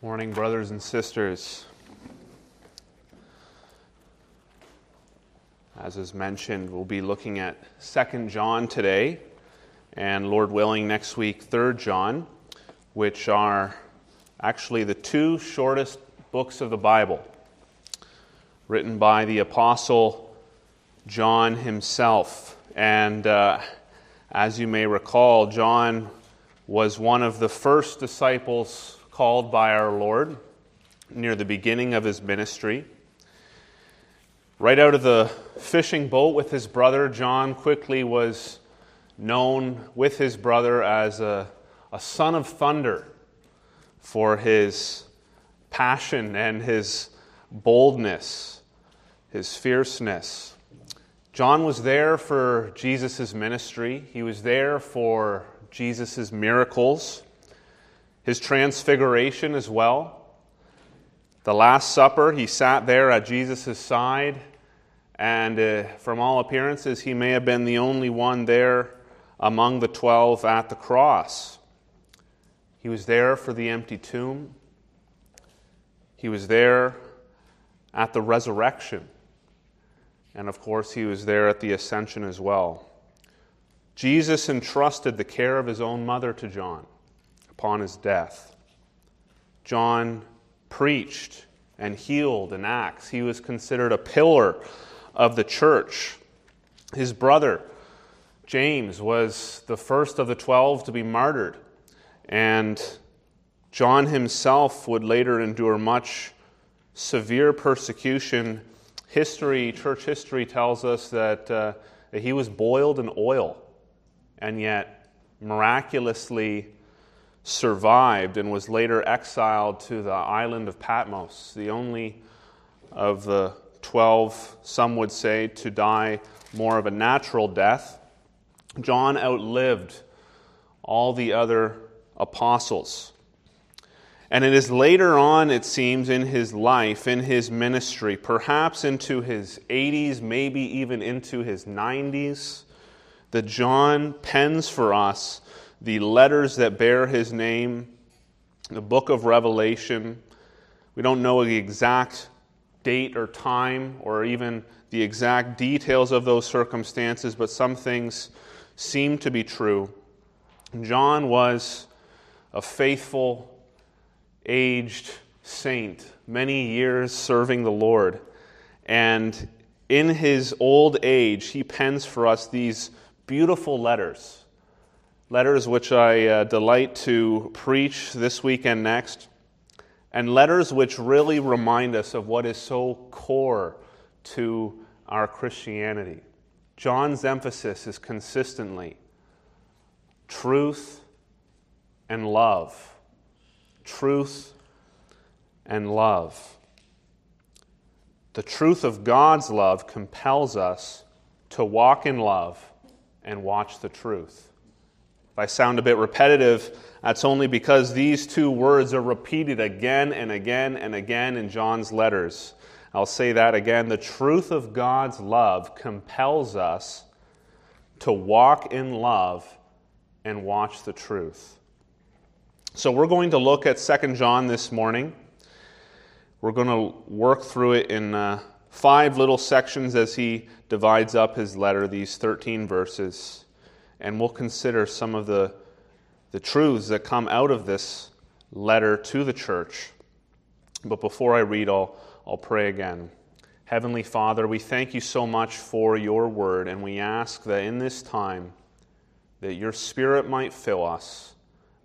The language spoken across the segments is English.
Morning, brothers and sisters. As is mentioned, we'll be looking at 2nd John today, and Lord willing, next week, 3rd John, which are actually the two shortest books of the Bible, written by the Apostle John himself. And uh, as you may recall, John was one of the first disciples called by our Lord near the beginning of his ministry. Right out of the fishing boat with his brother, John quickly was known with his brother as a, a son of thunder for his passion and his boldness, his fierceness. John was there for Jesus' ministry, he was there for Jesus' miracles his transfiguration as well. The Last Supper, he sat there at Jesus' side, and uh, from all appearances, he may have been the only one there among the twelve at the cross. He was there for the empty tomb, he was there at the resurrection, and of course, he was there at the ascension as well. Jesus entrusted the care of his own mother to John upon his death. John preached and healed in Acts. He was considered a pillar of the church. His brother, James, was the first of the twelve to be martyred. And John himself would later endure much severe persecution. History, church history, tells us that, uh, that he was boiled in oil and yet miraculously survived and was later exiled to the island of Patmos, the only of the 12, some would say, to die more of a natural death. John outlived all the other apostles. And it is later on, it seems, in his life, in his ministry, perhaps into his 80s, maybe even into his 90s, that John pens for us the letters that bear his name, the book of Revelation. We don't know the exact date or time or even the exact details of those circumstances, but some things seem to be true. John was a faithful, aged saint, many years serving the Lord. And in his old age, he pens for us these beautiful letters letters which I uh, delight to preach this week and next, and letters which really remind us of what is so core to our Christianity. John's emphasis is consistently truth and love. Truth and love. The truth of God's love compels us to walk in love and watch the truth. I sound a bit repetitive, that's only because these two words are repeated again and again and again in John's letters. I'll say that again. The truth of God's love compels us to walk in love and watch the truth. So we're going to look at 2 John this morning. We're going to work through it in uh, five little sections as he divides up his letter, these 13 verses and we'll consider some of the, the truths that come out of this letter to the church. But before I read, I'll, I'll pray again. Heavenly Father, we thank you so much for your word, and we ask that in this time that your spirit might fill us,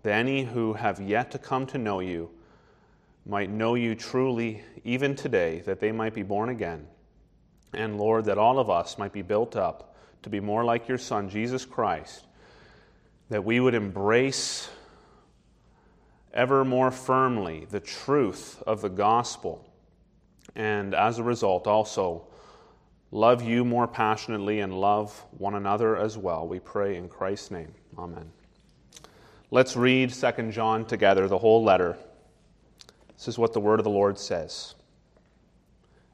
that any who have yet to come to know you might know you truly even today, that they might be born again. And Lord, that all of us might be built up to be more like your Son, Jesus Christ, that we would embrace ever more firmly the truth of the gospel, and as a result, also love you more passionately and love one another as well. We pray in Christ's name. Amen. Let's read 2 John together, the whole letter. This is what the word of the Lord says.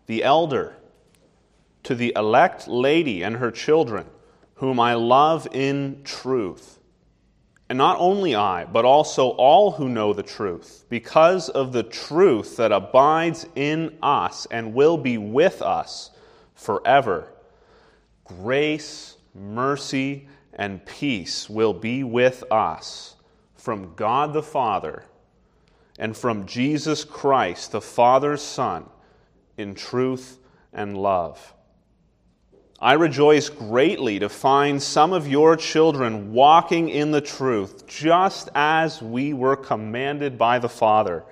The elder, to the elect lady and her children, whom I love in truth, and not only I, but also all who know the truth, because of the truth that abides in us and will be with us forever. Grace, mercy, and peace will be with us from God the Father and from Jesus Christ, the Father's Son, in truth and love. I rejoice greatly to find some of your children walking in the truth, just as we were commanded by the Father.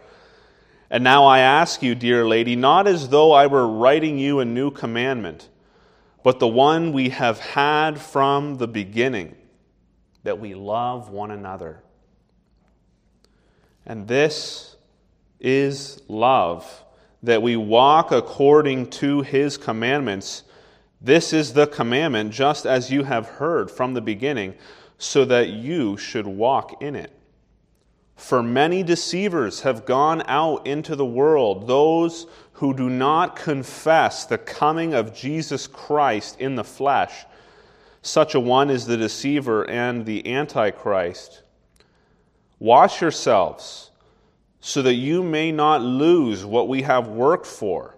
And now I ask you, dear lady, not as though I were writing you a new commandment, but the one we have had from the beginning, that we love one another. And this is love, that we walk according to his commandments. This is the commandment, just as you have heard from the beginning, so that you should walk in it. For many deceivers have gone out into the world, those who do not confess the coming of Jesus Christ in the flesh. Such a one is the deceiver and the antichrist. Wash yourselves so that you may not lose what we have worked for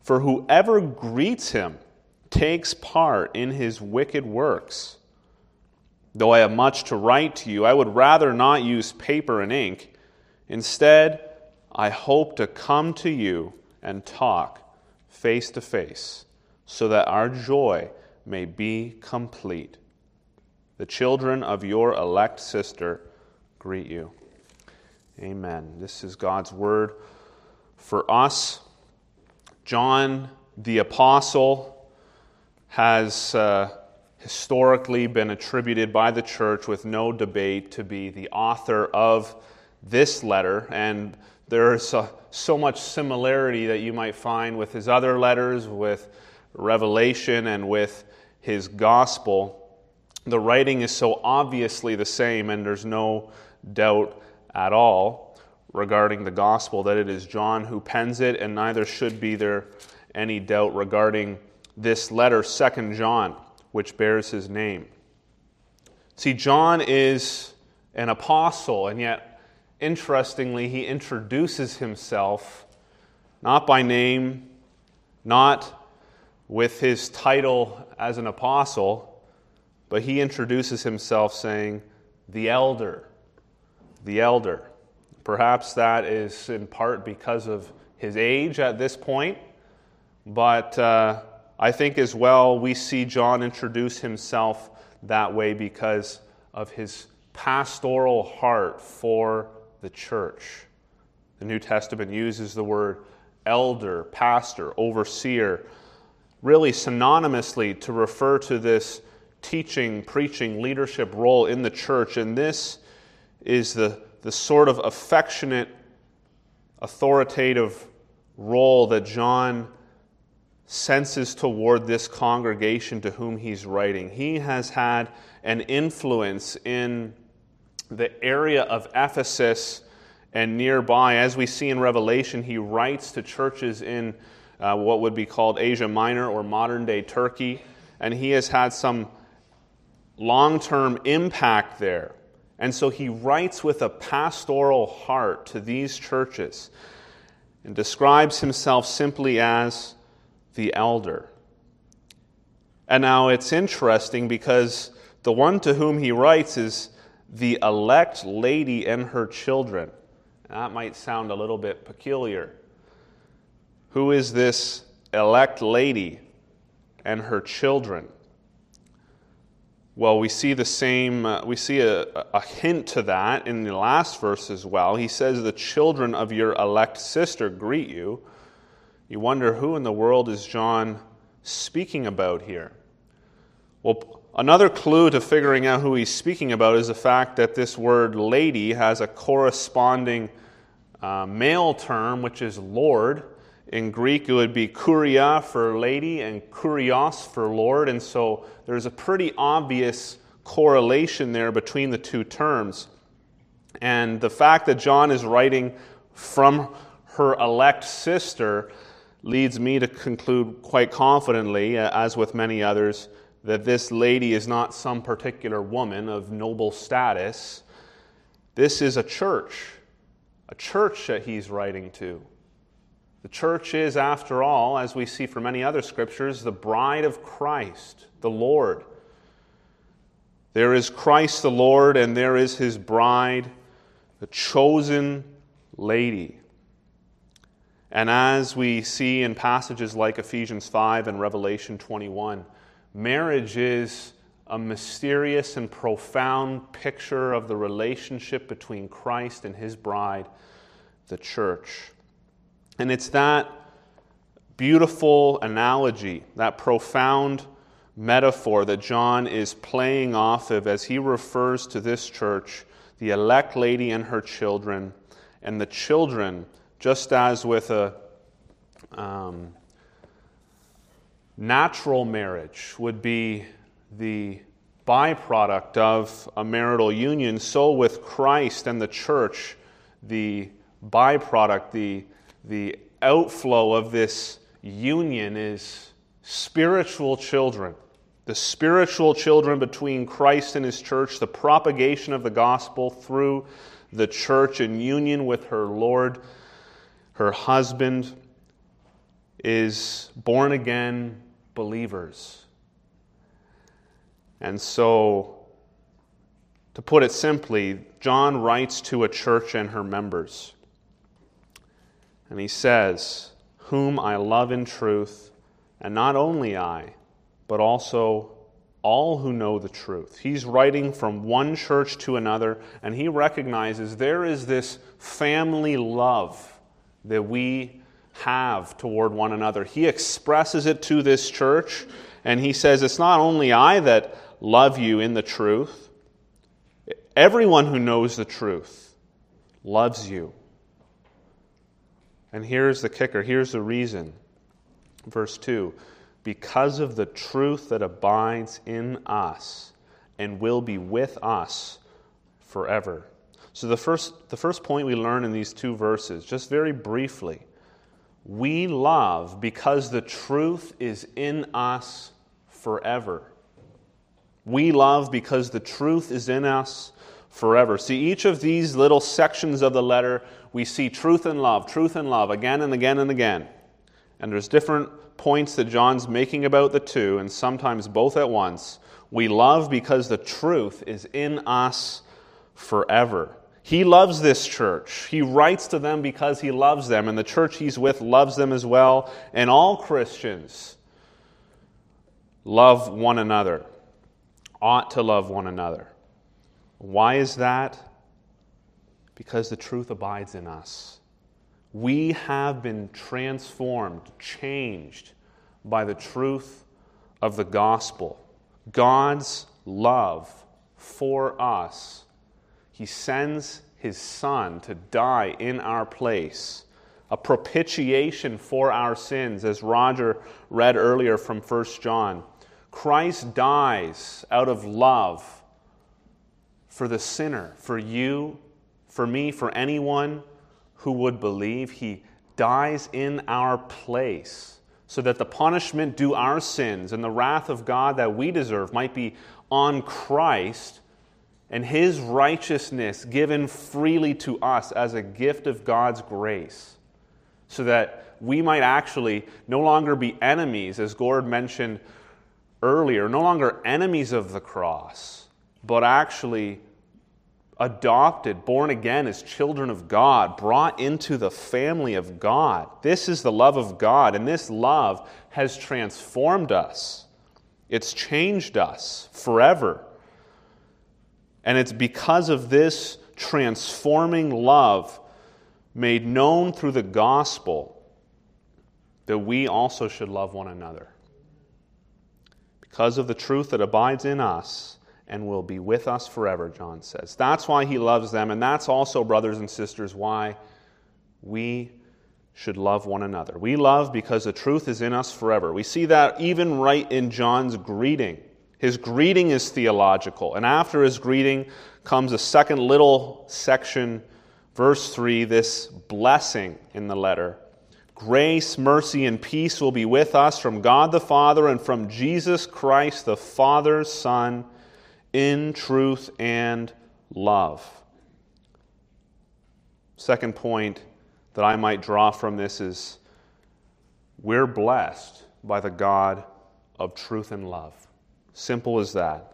For whoever greets him takes part in his wicked works. Though I have much to write to you, I would rather not use paper and ink. Instead, I hope to come to you and talk face to face, so that our joy may be complete. The children of your elect sister greet you. Amen. This is God's word for us. John the Apostle has uh, historically been attributed by the church with no debate to be the author of this letter, and there's uh, so much similarity that you might find with his other letters, with Revelation, and with his gospel. The writing is so obviously the same, and there's no doubt at all regarding the gospel that it is John who pens it, and neither should be there any doubt regarding this letter, Second John, which bears his name. See, John is an apostle, and yet, interestingly, he introduces himself not by name, not with his title as an apostle, but he introduces himself saying, the elder, the elder. Perhaps that is in part because of his age at this point, but uh, I think as well we see John introduce himself that way because of his pastoral heart for the church. The New Testament uses the word elder, pastor, overseer, really synonymously to refer to this teaching, preaching, leadership role in the church. And this is the the sort of affectionate, authoritative role that John senses toward this congregation to whom he's writing. He has had an influence in the area of Ephesus and nearby. As we see in Revelation, he writes to churches in uh, what would be called Asia Minor or modern day Turkey, and he has had some long term impact there. And so he writes with a pastoral heart to these churches and describes himself simply as the elder. And now it's interesting because the one to whom he writes is the elect lady and her children. That might sound a little bit peculiar. Who is this elect lady and her children? Well, we see the same, uh, we see a, a hint to that in the last verse as well. He says, The children of your elect sister greet you. You wonder who in the world is John speaking about here? Well, another clue to figuring out who he's speaking about is the fact that this word lady has a corresponding uh, male term, which is Lord. In Greek, it would be kuria for lady and kurios for Lord. And so there's a pretty obvious correlation there between the two terms. And the fact that John is writing from her elect sister leads me to conclude quite confidently, uh, as with many others, that this lady is not some particular woman of noble status. This is a church, a church that he's writing to. The church is, after all, as we see from many other scriptures, the bride of Christ, the Lord. There is Christ the Lord, and there is his bride, the chosen lady. And as we see in passages like Ephesians 5 and Revelation 21, marriage is a mysterious and profound picture of the relationship between Christ and his bride, the church. And it's that beautiful analogy, that profound metaphor that John is playing off of as he refers to this church, the elect lady and her children, and the children just as with a um, natural marriage would be the byproduct of a marital union, so with Christ and the church, the byproduct, the, the outflow of this union is spiritual children. The spiritual children between Christ and his church, the propagation of the gospel through the church in union with her Lord her husband is born again believers. And so, to put it simply, John writes to a church and her members. And he says, Whom I love in truth, and not only I, but also all who know the truth. He's writing from one church to another, and he recognizes there is this family love that we have toward one another. He expresses it to this church, and he says, It's not only I that love you in the truth, everyone who knows the truth loves you. And here's the kicker here's the reason. Verse 2 Because of the truth that abides in us and will be with us forever. So, the first, the first point we learn in these two verses, just very briefly, we love because the truth is in us forever. We love because the truth is in us forever. See, each of these little sections of the letter, we see truth and love, truth and love, again and again and again. And there's different points that John's making about the two, and sometimes both at once. We love because the truth is in us forever. He loves this church. He writes to them because he loves them, and the church he's with loves them as well. And all Christians love one another, ought to love one another. Why is that? Because the truth abides in us. We have been transformed, changed by the truth of the gospel. God's love for us he sends his Son to die in our place, a propitiation for our sins, as Roger read earlier from 1 John. Christ dies out of love for the sinner, for you, for me, for anyone who would believe. He dies in our place so that the punishment due our sins and the wrath of God that we deserve might be on Christ and his righteousness given freely to us as a gift of God's grace, so that we might actually no longer be enemies, as Gord mentioned earlier, no longer enemies of the cross, but actually adopted, born again as children of God, brought into the family of God. This is the love of God, and this love has transformed us. It's changed us forever. And it's because of this transforming love made known through the gospel that we also should love one another. because of the truth that abides in us and will be with us forever, John says. That's why he loves them, and that's also, brothers and sisters, why we should love one another. We love because the truth is in us forever. We see that even right in John's greeting. His greeting is theological, and after his greeting comes a second little section, verse 3, this blessing in the letter. Grace, mercy, and peace will be with us from God the Father and from Jesus Christ, the Father's Son, in truth and love. Second point that I might draw from this is we're blessed by the God of truth and love. Simple as that.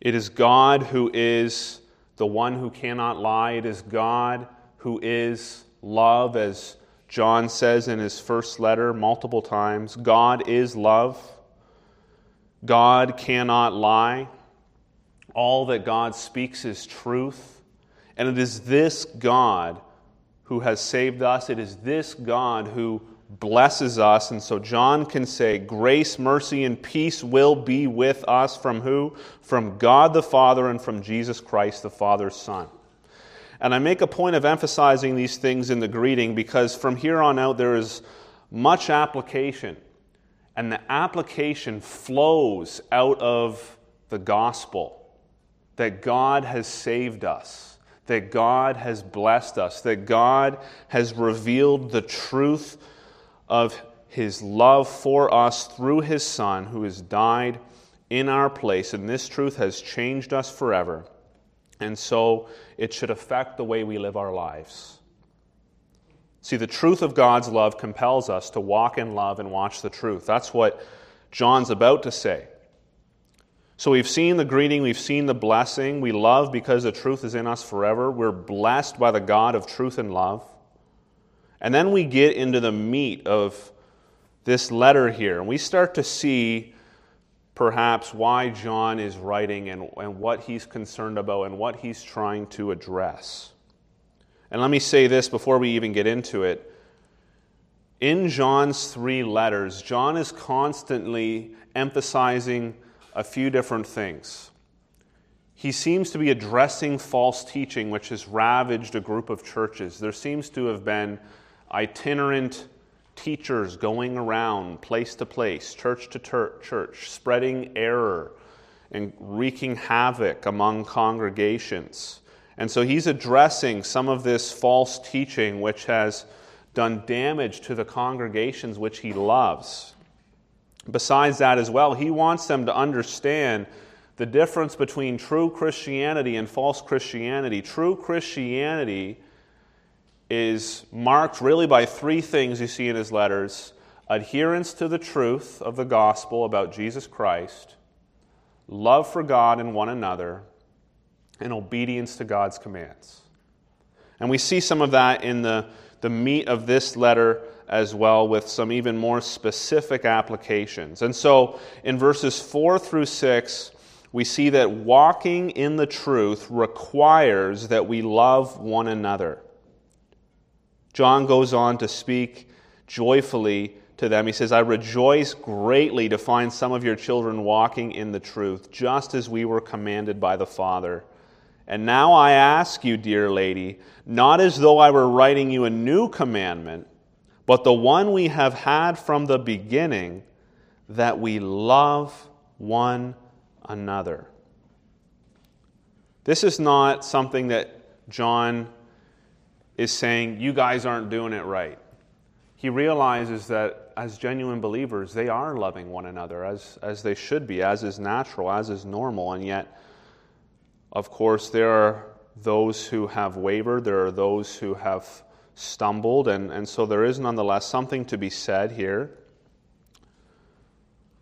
It is God who is the one who cannot lie. It is God who is love, as John says in his first letter multiple times. God is love. God cannot lie. All that God speaks is truth. And it is this God who has saved us. It is this God who blesses us. And so John can say, Grace, mercy, and peace will be with us from who? From God the Father and from Jesus Christ, the Father's Son. And I make a point of emphasizing these things in the greeting because from here on out there is much application. And the application flows out of the gospel that God has saved us, that God has blessed us, that God has revealed the truth of his love for us through his Son who has died in our place. And this truth has changed us forever. And so it should affect the way we live our lives. See, the truth of God's love compels us to walk in love and watch the truth. That's what John's about to say. So we've seen the greeting, we've seen the blessing. We love because the truth is in us forever. We're blessed by the God of truth and love. And then we get into the meat of this letter here, and we start to see perhaps why John is writing and, and what he's concerned about and what he's trying to address. And let me say this before we even get into it. In John's three letters, John is constantly emphasizing a few different things. He seems to be addressing false teaching, which has ravaged a group of churches. There seems to have been itinerant teachers going around place to place, church to church, spreading error and wreaking havoc among congregations. And so he's addressing some of this false teaching which has done damage to the congregations which he loves. Besides that, as well, he wants them to understand the difference between true Christianity and false Christianity. True Christianity is marked really by three things you see in his letters adherence to the truth of the gospel about Jesus Christ, love for God and one another, and obedience to God's commands. And we see some of that in the, the meat of this letter as well with some even more specific applications. And so in verses 4 through 6, we see that walking in the truth requires that we love one another. John goes on to speak joyfully to them. He says, I rejoice greatly to find some of your children walking in the truth, just as we were commanded by the Father. And now I ask you, dear lady, not as though I were writing you a new commandment but the one we have had from the beginning, that we love one another. This is not something that John is saying, you guys aren't doing it right. He realizes that as genuine believers, they are loving one another as, as they should be, as is natural, as is normal. And yet, of course, there are those who have wavered, there are those who have stumbled, and, and so there is nonetheless something to be said here.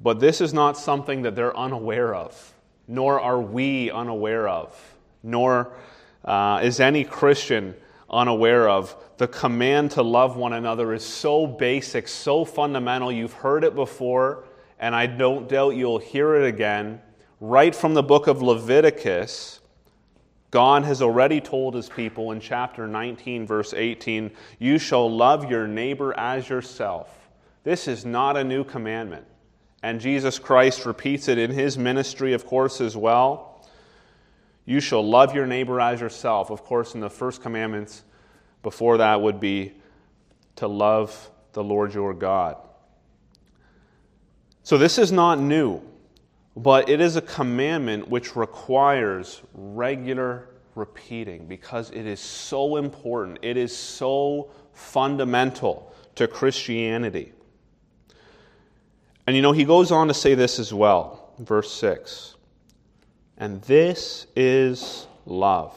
But this is not something that they're unaware of, nor are we unaware of, nor uh, is any Christian unaware of. The command to love one another is so basic, so fundamental. You've heard it before, and I don't doubt you'll hear it again. Right from the book of Leviticus, God has already told his people in chapter 19, verse 18, You shall love your neighbor as yourself. This is not a new commandment. And Jesus Christ repeats it in his ministry, of course, as well. You shall love your neighbor as yourself. Of course, in the first commandments, before that would be to love the Lord your God. So this is not new, but it is a commandment which requires regular repeating because it is so important. It is so fundamental to Christianity. And you know, he goes on to say this as well, verse 6. And this is love,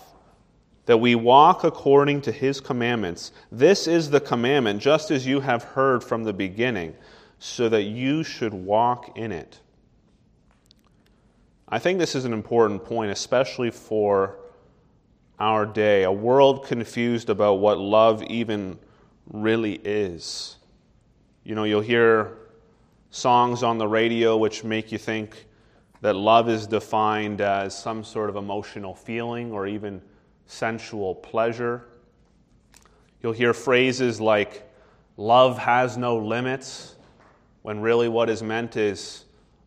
that we walk according to his commandments. This is the commandment, just as you have heard from the beginning, so that you should walk in it. I think this is an important point, especially for our day, a world confused about what love even really is. You know, you'll hear songs on the radio which make you think that love is defined as some sort of emotional feeling or even sensual pleasure. You'll hear phrases like, love has no limits, when really what is meant is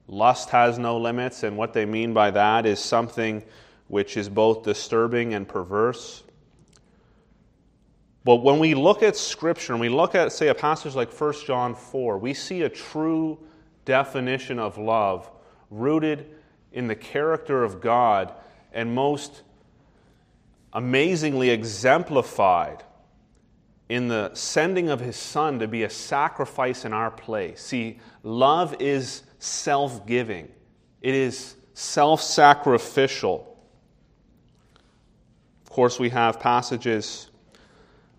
lust has no limits, and what they mean by that is something which is both disturbing and perverse. But when we look at Scripture and we look at, say, a passage like 1 John 4, we see a true definition of love rooted in the character of God and most amazingly exemplified in the sending of his son to be a sacrifice in our place. See, love is self giving, it is self sacrificial. Of course, we have passages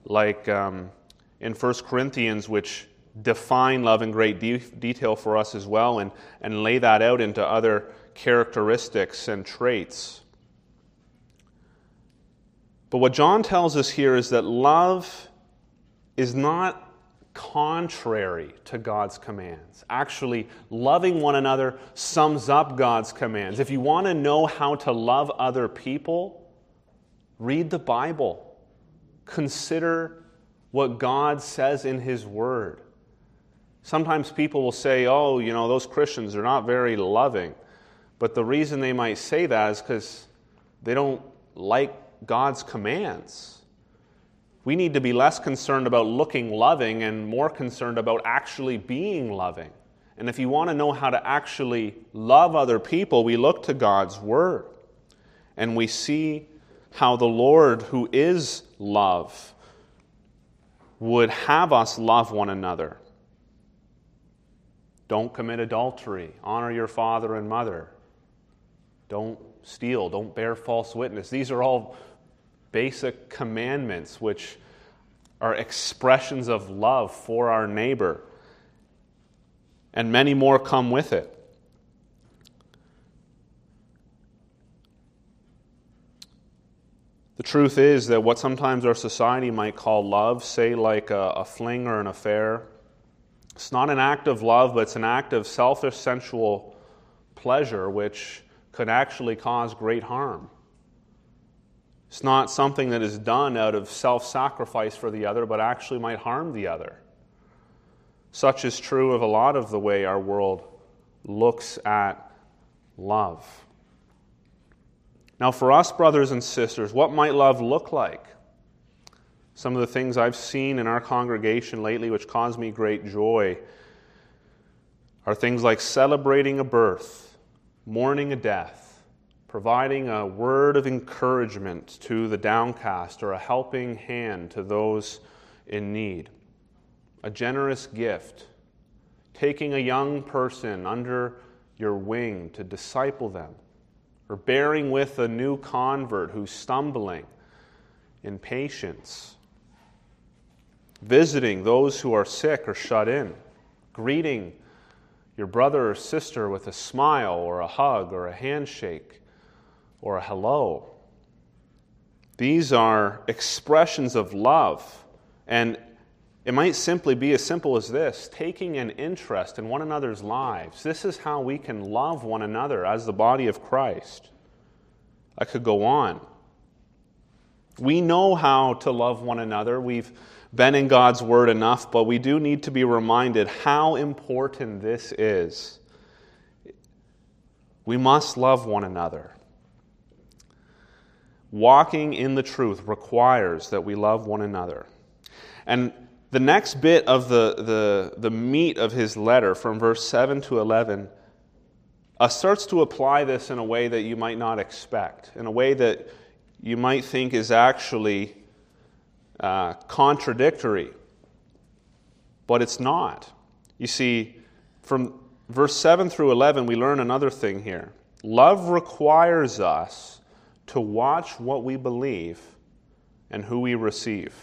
like um, in 1 Corinthians, which define love in great de- detail for us as well and, and lay that out into other characteristics and traits. But what John tells us here is that love is not contrary to God's commands. Actually, loving one another sums up God's commands. If you want to know how to love other people, Read the Bible. Consider what God says in His Word. Sometimes people will say, oh, you know, those Christians are not very loving. But the reason they might say that is because they don't like God's commands. We need to be less concerned about looking loving and more concerned about actually being loving. And if you want to know how to actually love other people, we look to God's Word and we see how the Lord, who is love, would have us love one another. Don't commit adultery. Honor your father and mother. Don't steal. Don't bear false witness. These are all basic commandments which are expressions of love for our neighbor. And many more come with it. The truth is that what sometimes our society might call love, say like a, a fling or an affair, it's not an act of love, but it's an act of selfish sensual pleasure which could actually cause great harm. It's not something that is done out of self sacrifice for the other, but actually might harm the other. Such is true of a lot of the way our world looks at love. Now, for us, brothers and sisters, what might love look like? Some of the things I've seen in our congregation lately, which cause me great joy, are things like celebrating a birth, mourning a death, providing a word of encouragement to the downcast, or a helping hand to those in need, a generous gift, taking a young person under your wing to disciple them. Or bearing with a new convert who's stumbling in patience, visiting those who are sick or shut in, greeting your brother or sister with a smile or a hug or a handshake or a hello. These are expressions of love. And it might simply be as simple as this taking an interest in one another's lives. This is how we can love one another as the body of Christ. I could go on. We know how to love one another. We've been in God's Word enough, but we do need to be reminded how important this is We must love one another. Walking in the truth requires that we love one another. And the next bit of the, the, the meat of his letter, from verse 7 to 11, uh, starts to apply this in a way that you might not expect, in a way that you might think is actually uh, contradictory. But it's not. You see, from verse 7 through 11, we learn another thing here. Love requires us to watch what we believe and who we receive.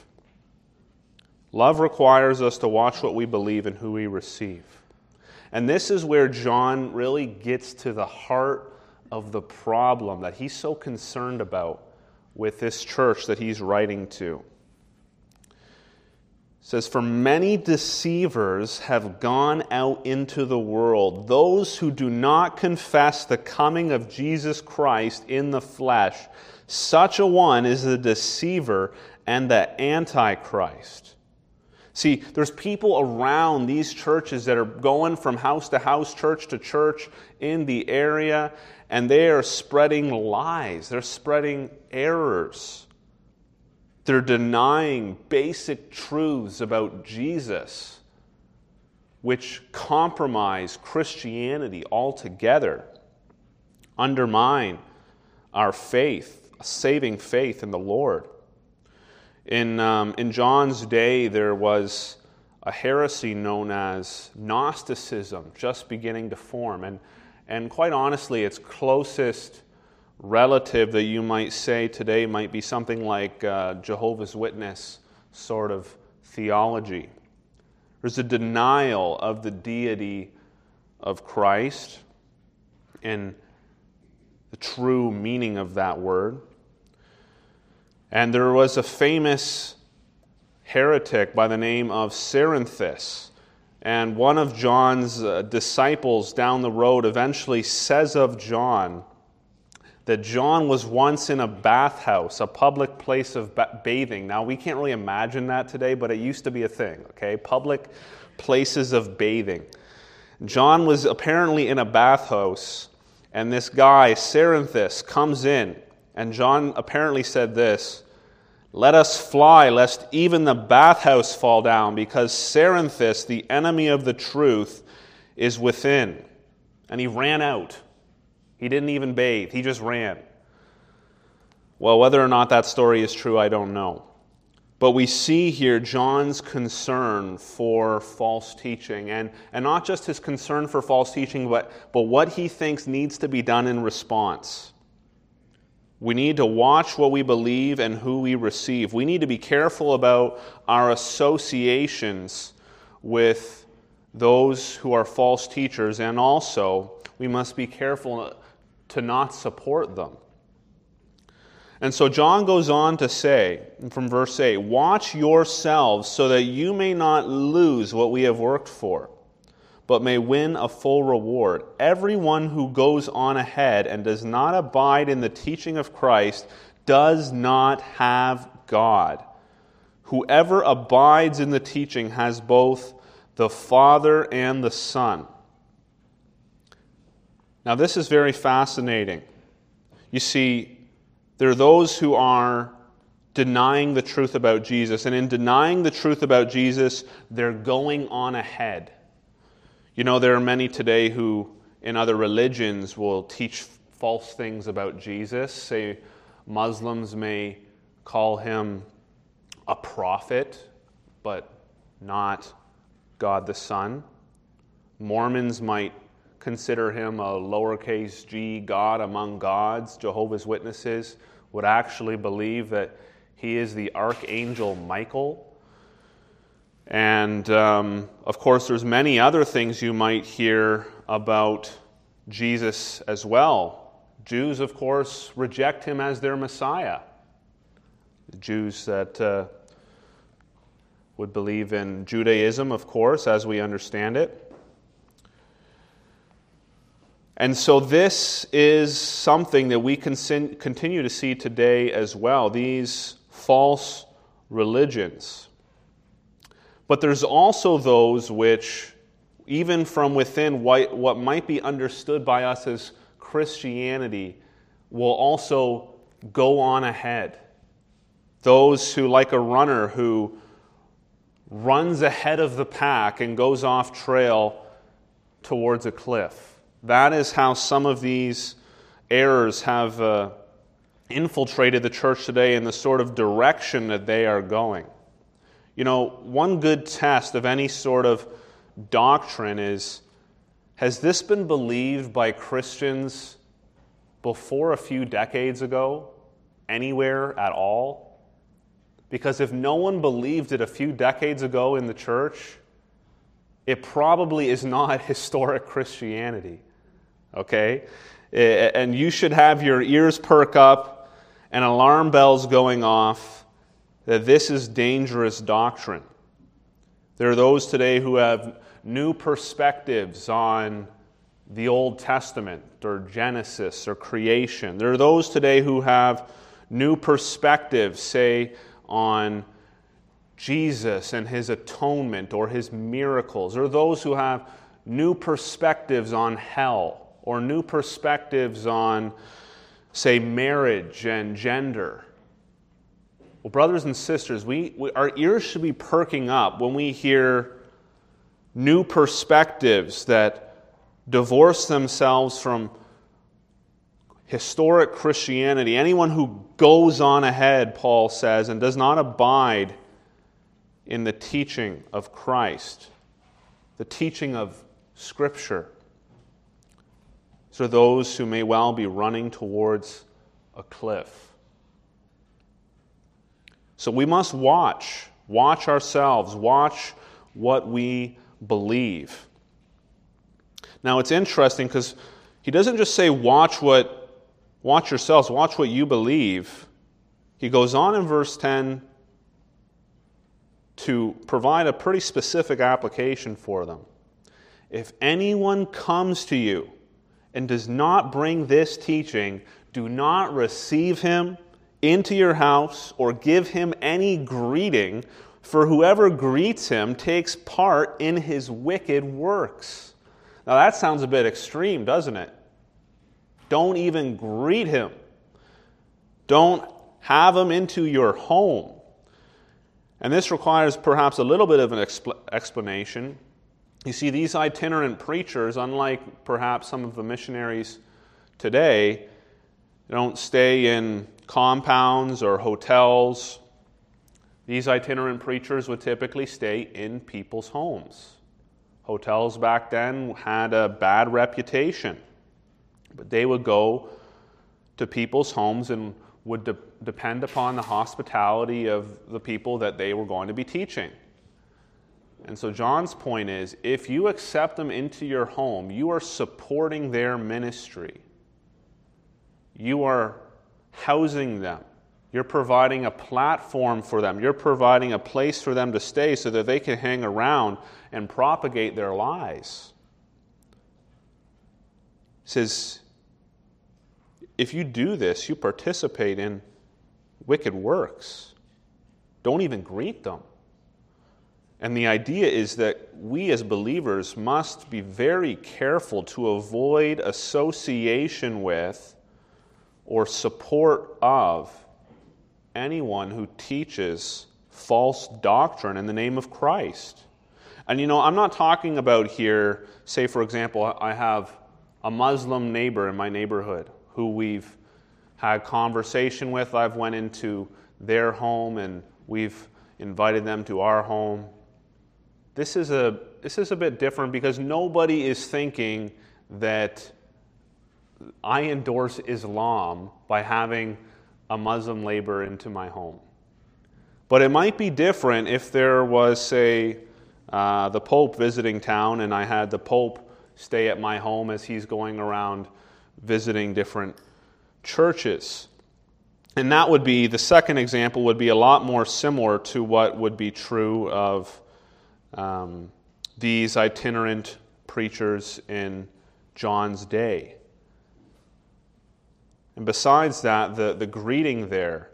Love requires us to watch what we believe and who we receive. And this is where John really gets to the heart of the problem that he's so concerned about with this church that he's writing to. Says, For many deceivers have gone out into the world, those who do not confess the coming of Jesus Christ in the flesh. Such a one is the deceiver and the antichrist. See, there's people around these churches that are going from house to house, church to church in the area, and they are spreading lies. They're spreading errors. They're denying basic truths about Jesus, which compromise Christianity altogether, undermine our faith, saving faith in the Lord. In, um, in John's day, there was a heresy known as Gnosticism just beginning to form. And, and quite honestly, its closest relative that you might say today might be something like uh, Jehovah's Witness sort of theology. There's a denial of the deity of Christ and the true meaning of that word. And there was a famous heretic by the name of Cerinthus. And one of John's uh, disciples down the road eventually says of John that John was once in a bathhouse, a public place of ba- bathing. Now, we can't really imagine that today, but it used to be a thing, okay? Public places of bathing. John was apparently in a bathhouse, and this guy, Cerinthus, comes in and John apparently said this Let us fly, lest even the bathhouse fall down, because Cerinthus, the enemy of the truth, is within. And he ran out. He didn't even bathe, he just ran. Well, whether or not that story is true, I don't know. But we see here John's concern for false teaching, and, and not just his concern for false teaching, but, but what he thinks needs to be done in response. We need to watch what we believe and who we receive. We need to be careful about our associations with those who are false teachers, and also we must be careful to not support them. And so John goes on to say from verse 8 Watch yourselves so that you may not lose what we have worked for but may win a full reward. Everyone who goes on ahead and does not abide in the teaching of Christ does not have God. Whoever abides in the teaching has both the Father and the Son. Now, this is very fascinating. You see, there are those who are denying the truth about Jesus, and in denying the truth about Jesus, they're going on ahead. You know, there are many today who, in other religions, will teach false things about Jesus. Say, Muslims may call him a prophet, but not God the Son. Mormons might consider him a lowercase g God among gods. Jehovah's Witnesses would actually believe that he is the archangel Michael. And um, of course, there's many other things you might hear about Jesus as well. Jews, of course, reject him as their Messiah. The Jews that uh, would believe in Judaism, of course, as we understand it. And so, this is something that we can continue to see today as well these false religions. But there's also those which, even from within what, might be understood by us as Christianity will also go on ahead. Those who, like a runner who runs ahead of the pack and goes off trail towards a cliff. That is how some of these errors have uh, infiltrated the church today in the sort of direction that they are going. You know, one good test of any sort of doctrine is has this been believed by Christians before a few decades ago, anywhere at all? Because if no one believed it a few decades ago in the church, it probably is not historic Christianity. Okay? And you should have your ears perk up and alarm bells going off that this is dangerous doctrine. There are those today who have new perspectives on the Old Testament or Genesis or creation. There are those today who have new perspectives, say, on Jesus and his atonement or his miracles, or those who have new perspectives on hell or new perspectives on, say, marriage and gender. Well, brothers and sisters, we, we, our ears should be perking up when we hear new perspectives that divorce themselves from historic Christianity. Anyone who goes on ahead, Paul says, and does not abide in the teaching of Christ, the teaching of Scripture. So, those who may well be running towards a cliff. So we must watch, watch ourselves, watch what we believe. Now it's interesting because he doesn't just say watch what watch yourselves, watch what you believe. He goes on in verse 10 to provide a pretty specific application for them. If anyone comes to you and does not bring this teaching, do not receive him into your house or give him any greeting, for whoever greets him takes part in his wicked works. Now that sounds a bit extreme, doesn't it? Don't even greet him. Don't have him into your home. And this requires perhaps a little bit of an expl- explanation. You see, these itinerant preachers, unlike perhaps some of the missionaries today, don't stay in compounds or hotels. These itinerant preachers would typically stay in people's homes. Hotels back then had a bad reputation, but they would go to people's homes and would de- depend upon the hospitality of the people that they were going to be teaching. And so, John's point is if you accept them into your home, you are supporting their ministry. You are housing them. You're providing a platform for them. You're providing a place for them to stay so that they can hang around and propagate their lies. He says, if you do this, you participate in wicked works. Don't even greet them. And the idea is that we as believers must be very careful to avoid association with or support of anyone who teaches false doctrine in the name of Christ. And you know, I'm not talking about here, say, for example, I have a Muslim neighbor in my neighborhood who we've had conversation with. I've went into their home and we've invited them to our home. This is a, this is a bit different because nobody is thinking that I endorse Islam by having a Muslim labor into my home. But it might be different if there was, say, uh, the Pope visiting town and I had the Pope stay at my home as he's going around visiting different churches. And that would be, the second example would be a lot more similar to what would be true of um, these itinerant preachers in John's day. And besides that, the, the greeting there,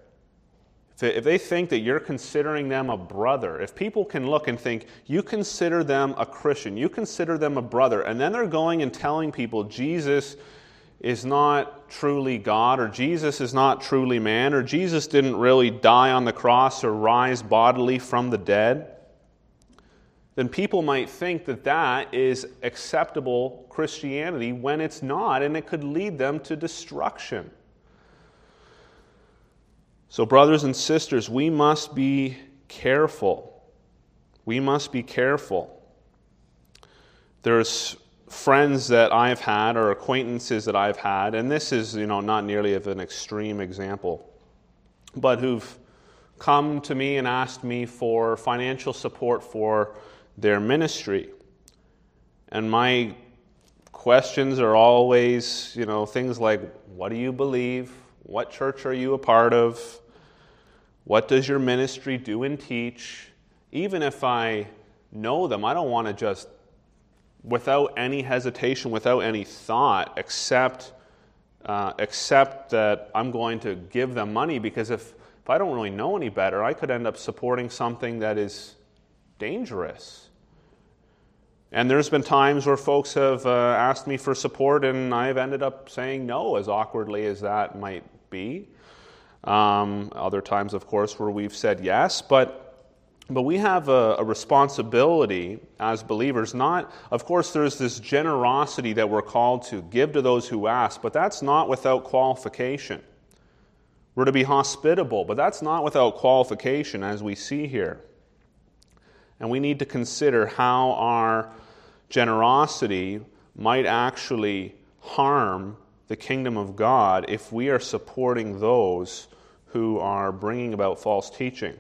if they, if they think that you're considering them a brother, if people can look and think you consider them a Christian, you consider them a brother, and then they're going and telling people Jesus is not truly God, or Jesus is not truly man, or Jesus didn't really die on the cross or rise bodily from the dead, then people might think that that is acceptable Christianity when it's not, and it could lead them to destruction. So, brothers and sisters, we must be careful. We must be careful. There's friends that I've had or acquaintances that I've had, and this is, you know, not nearly of an extreme example, but who've come to me and asked me for financial support for their ministry. And my questions are always, you know, things like what do you believe? What church are you a part of? What does your ministry do and teach? Even if I know them, I don't want to just without any hesitation, without any thought, except, uh, accept that I'm going to give them money because if, if I don't really know any better, I could end up supporting something that is dangerous. And there's been times where folks have uh, asked me for support, and I've ended up saying no, as awkwardly as that might be. Um, other times, of course, where we've said yes, but but we have a, a, responsibility as believers, not, of course, there's this generosity that we're called to give to those who ask, but that's not without qualification. We're to be hospitable, but that's not without qualification, as we see here. And we need to consider how our generosity might actually harm the kingdom of God if we are supporting those who are bringing about false teaching.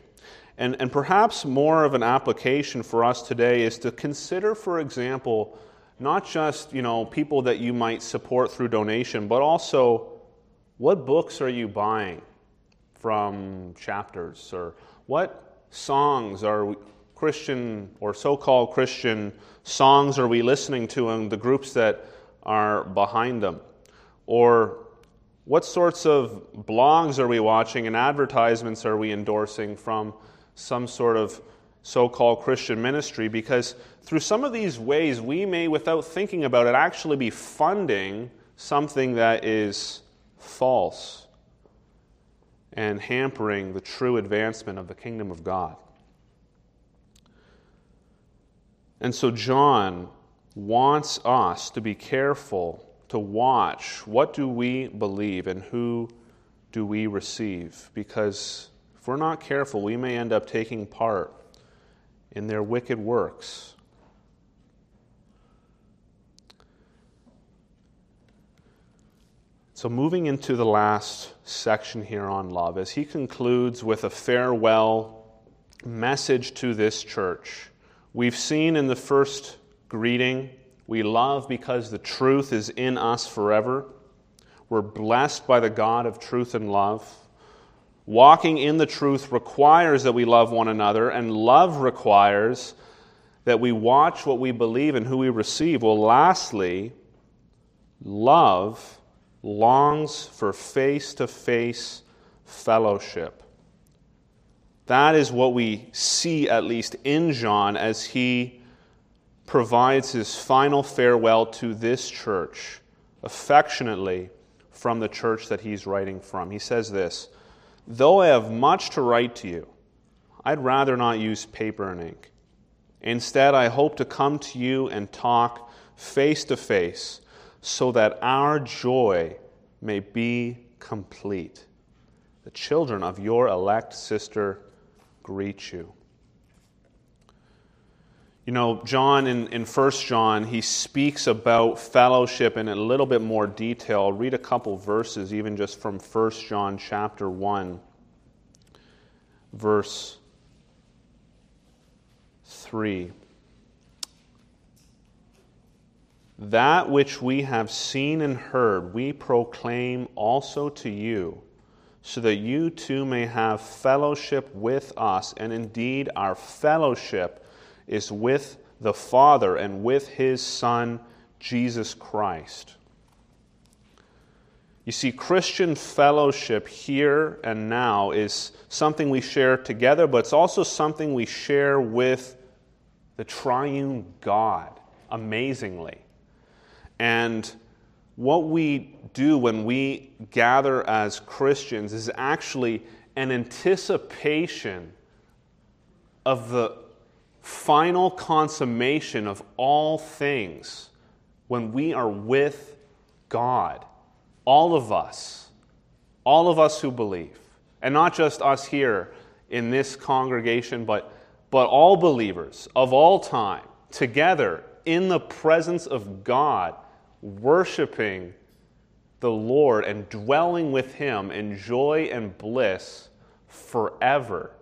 And, and perhaps more of an application for us today is to consider, for example, not just you know people that you might support through donation, but also what books are you buying from chapters, or what songs are Christian or so-called Christian songs are we listening to, and the groups that are behind them, or what sorts of blogs are we watching and advertisements are we endorsing from some sort of so called Christian ministry because through some of these ways, we may, without thinking about it, actually be funding something that is false and hampering the true advancement of the kingdom of God. And so, John wants us to be careful to watch what do we believe and who do we receive because if we're not careful, we may end up taking part in their wicked works. So, moving into the last section here on love, as he concludes with a farewell message to this church, we've seen in the first greeting, we love because the truth is in us forever. We're blessed by the God of truth and love. Walking in the truth requires that we love one another, and love requires that we watch what we believe and who we receive. Well, lastly, love longs for face to face fellowship. That is what we see, at least in John, as he provides his final farewell to this church, affectionately from the church that he's writing from. He says this. Though I have much to write to you, I'd rather not use paper and ink. Instead, I hope to come to you and talk face to face so that our joy may be complete. The children of your elect sister greet you. You know, John in, in 1 John, he speaks about fellowship in a little bit more detail. I'll read a couple verses, even just from 1 John chapter 1, verse 3. That which we have seen and heard, we proclaim also to you, so that you too may have fellowship with us. And indeed, our fellowship is with the Father and with his Son, Jesus Christ. You see, Christian fellowship here and now is something we share together, but it's also something we share with the triune God, amazingly. And what we do when we gather as Christians is actually an anticipation of the final consummation of all things when we are with God. All of us, all of us who believe, and not just us here in this congregation, but, but all believers of all time together in the presence of God, worshiping the Lord and dwelling with Him in joy and bliss forever.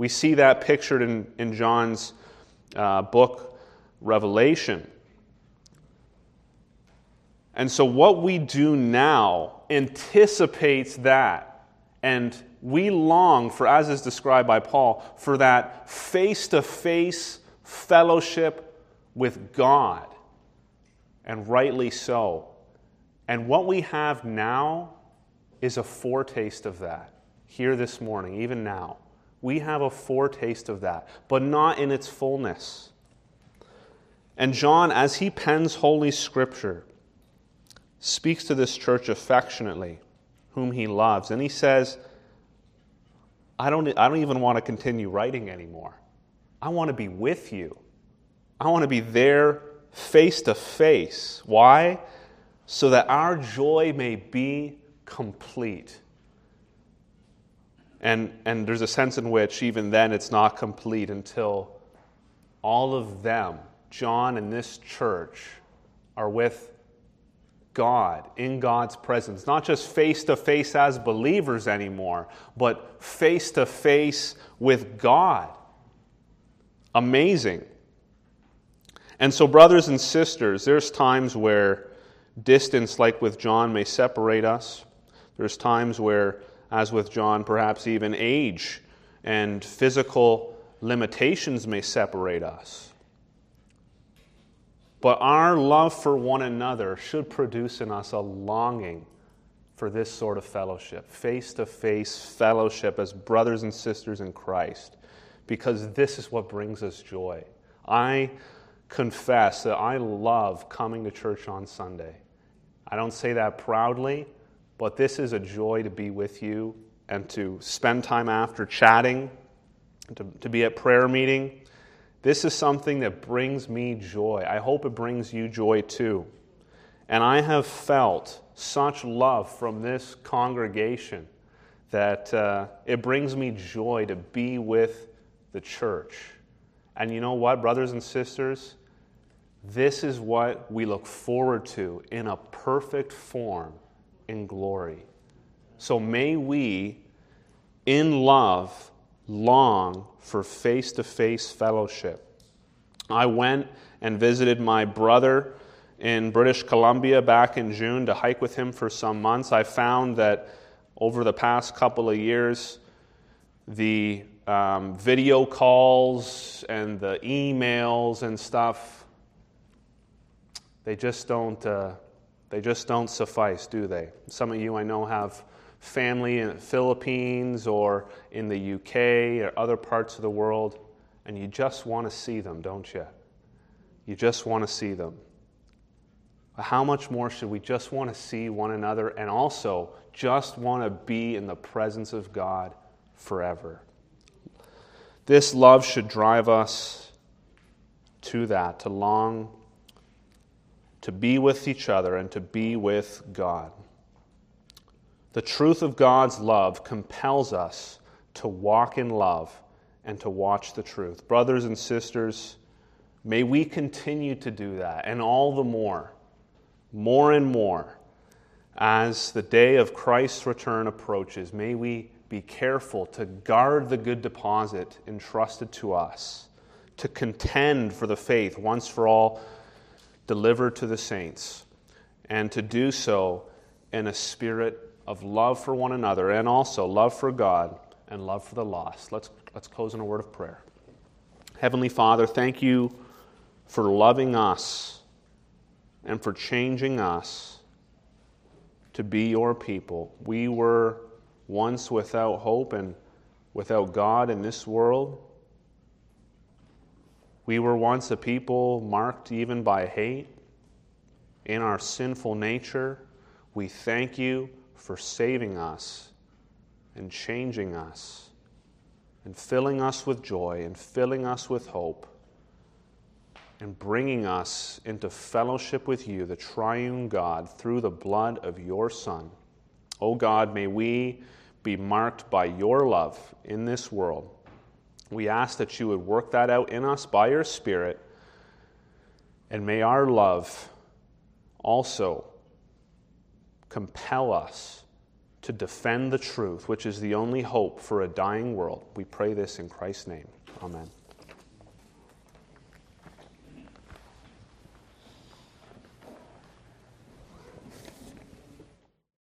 We see that pictured in, in John's uh, book, Revelation. And so, what we do now anticipates that. And we long for, as is described by Paul, for that face to face fellowship with God. And rightly so. And what we have now is a foretaste of that. Here this morning, even now. We have a foretaste of that, but not in its fullness. And John, as he pens Holy Scripture, speaks to this church affectionately, whom he loves. And he says, I don't, I don't even want to continue writing anymore. I want to be with you. I want to be there face to face. Why? so that our joy may be complete. And, and there's a sense in which even then it's not complete until all of them, John and this church, are with God, in God's presence, not just face to face as believers anymore, but face to face with God. Amazing. And so, brothers and sisters, there's times where Distance, like with John, may separate us. There's times where, as with John, perhaps even age and physical limitations may separate us. But our love for one another should produce in us a longing for this sort of fellowship, face to face fellowship as brothers and sisters in Christ, because this is what brings us joy. I confess that I love coming to church on Sunday. I don't say that proudly, but this is a joy to be with you and to spend time after chatting, to, to be at prayer meeting. This is something that brings me joy. I hope it brings you joy too. And I have felt such love from this congregation that uh, it brings me joy to be with the church. And you know what, brothers and sisters? This is what we look forward to in a perfect form glory. So may we, in love, long for face to face fellowship. I went and visited my brother in British Columbia back in June to hike with him for some months. I found that over the past couple of years, the um, video calls and the emails and stuff they just don't, uh, they just don't suffice, do they? Some of you I know have family in the Philippines or in the UK or other parts of the world, and you just want to see them, don't you? You just want to see them. How much more should we just want to see one another and also just want to be in the presence of God forever? This love should drive us to that, to long to be with each other and to be with God. The truth of God's love compels us to walk in love and to watch the truth. Brothers and sisters, may we continue to do that, and all the more, more and more, as the day of Christ's return approaches. May we be careful to guard the good deposit entrusted to us, to contend for the faith once for all delivered to the saints, and to do so in a spirit of love for one another and also love for God and love for the lost. Let's, let's close in a word of prayer. Heavenly Father, thank you for loving us and for changing us to be your people. We were once without hope and without God in this world. We were once a people marked even by hate, in our sinful nature, we thank you for saving us and changing us and filling us with joy and filling us with hope and bringing us into fellowship with you, the triune God, through the blood of your Son. O oh God, may we be marked by your love in this world. We ask that you would work that out in us by your Spirit, and may our love also compel us to defend the truth, which is the only hope for a dying world. We pray this in Christ's name. Amen.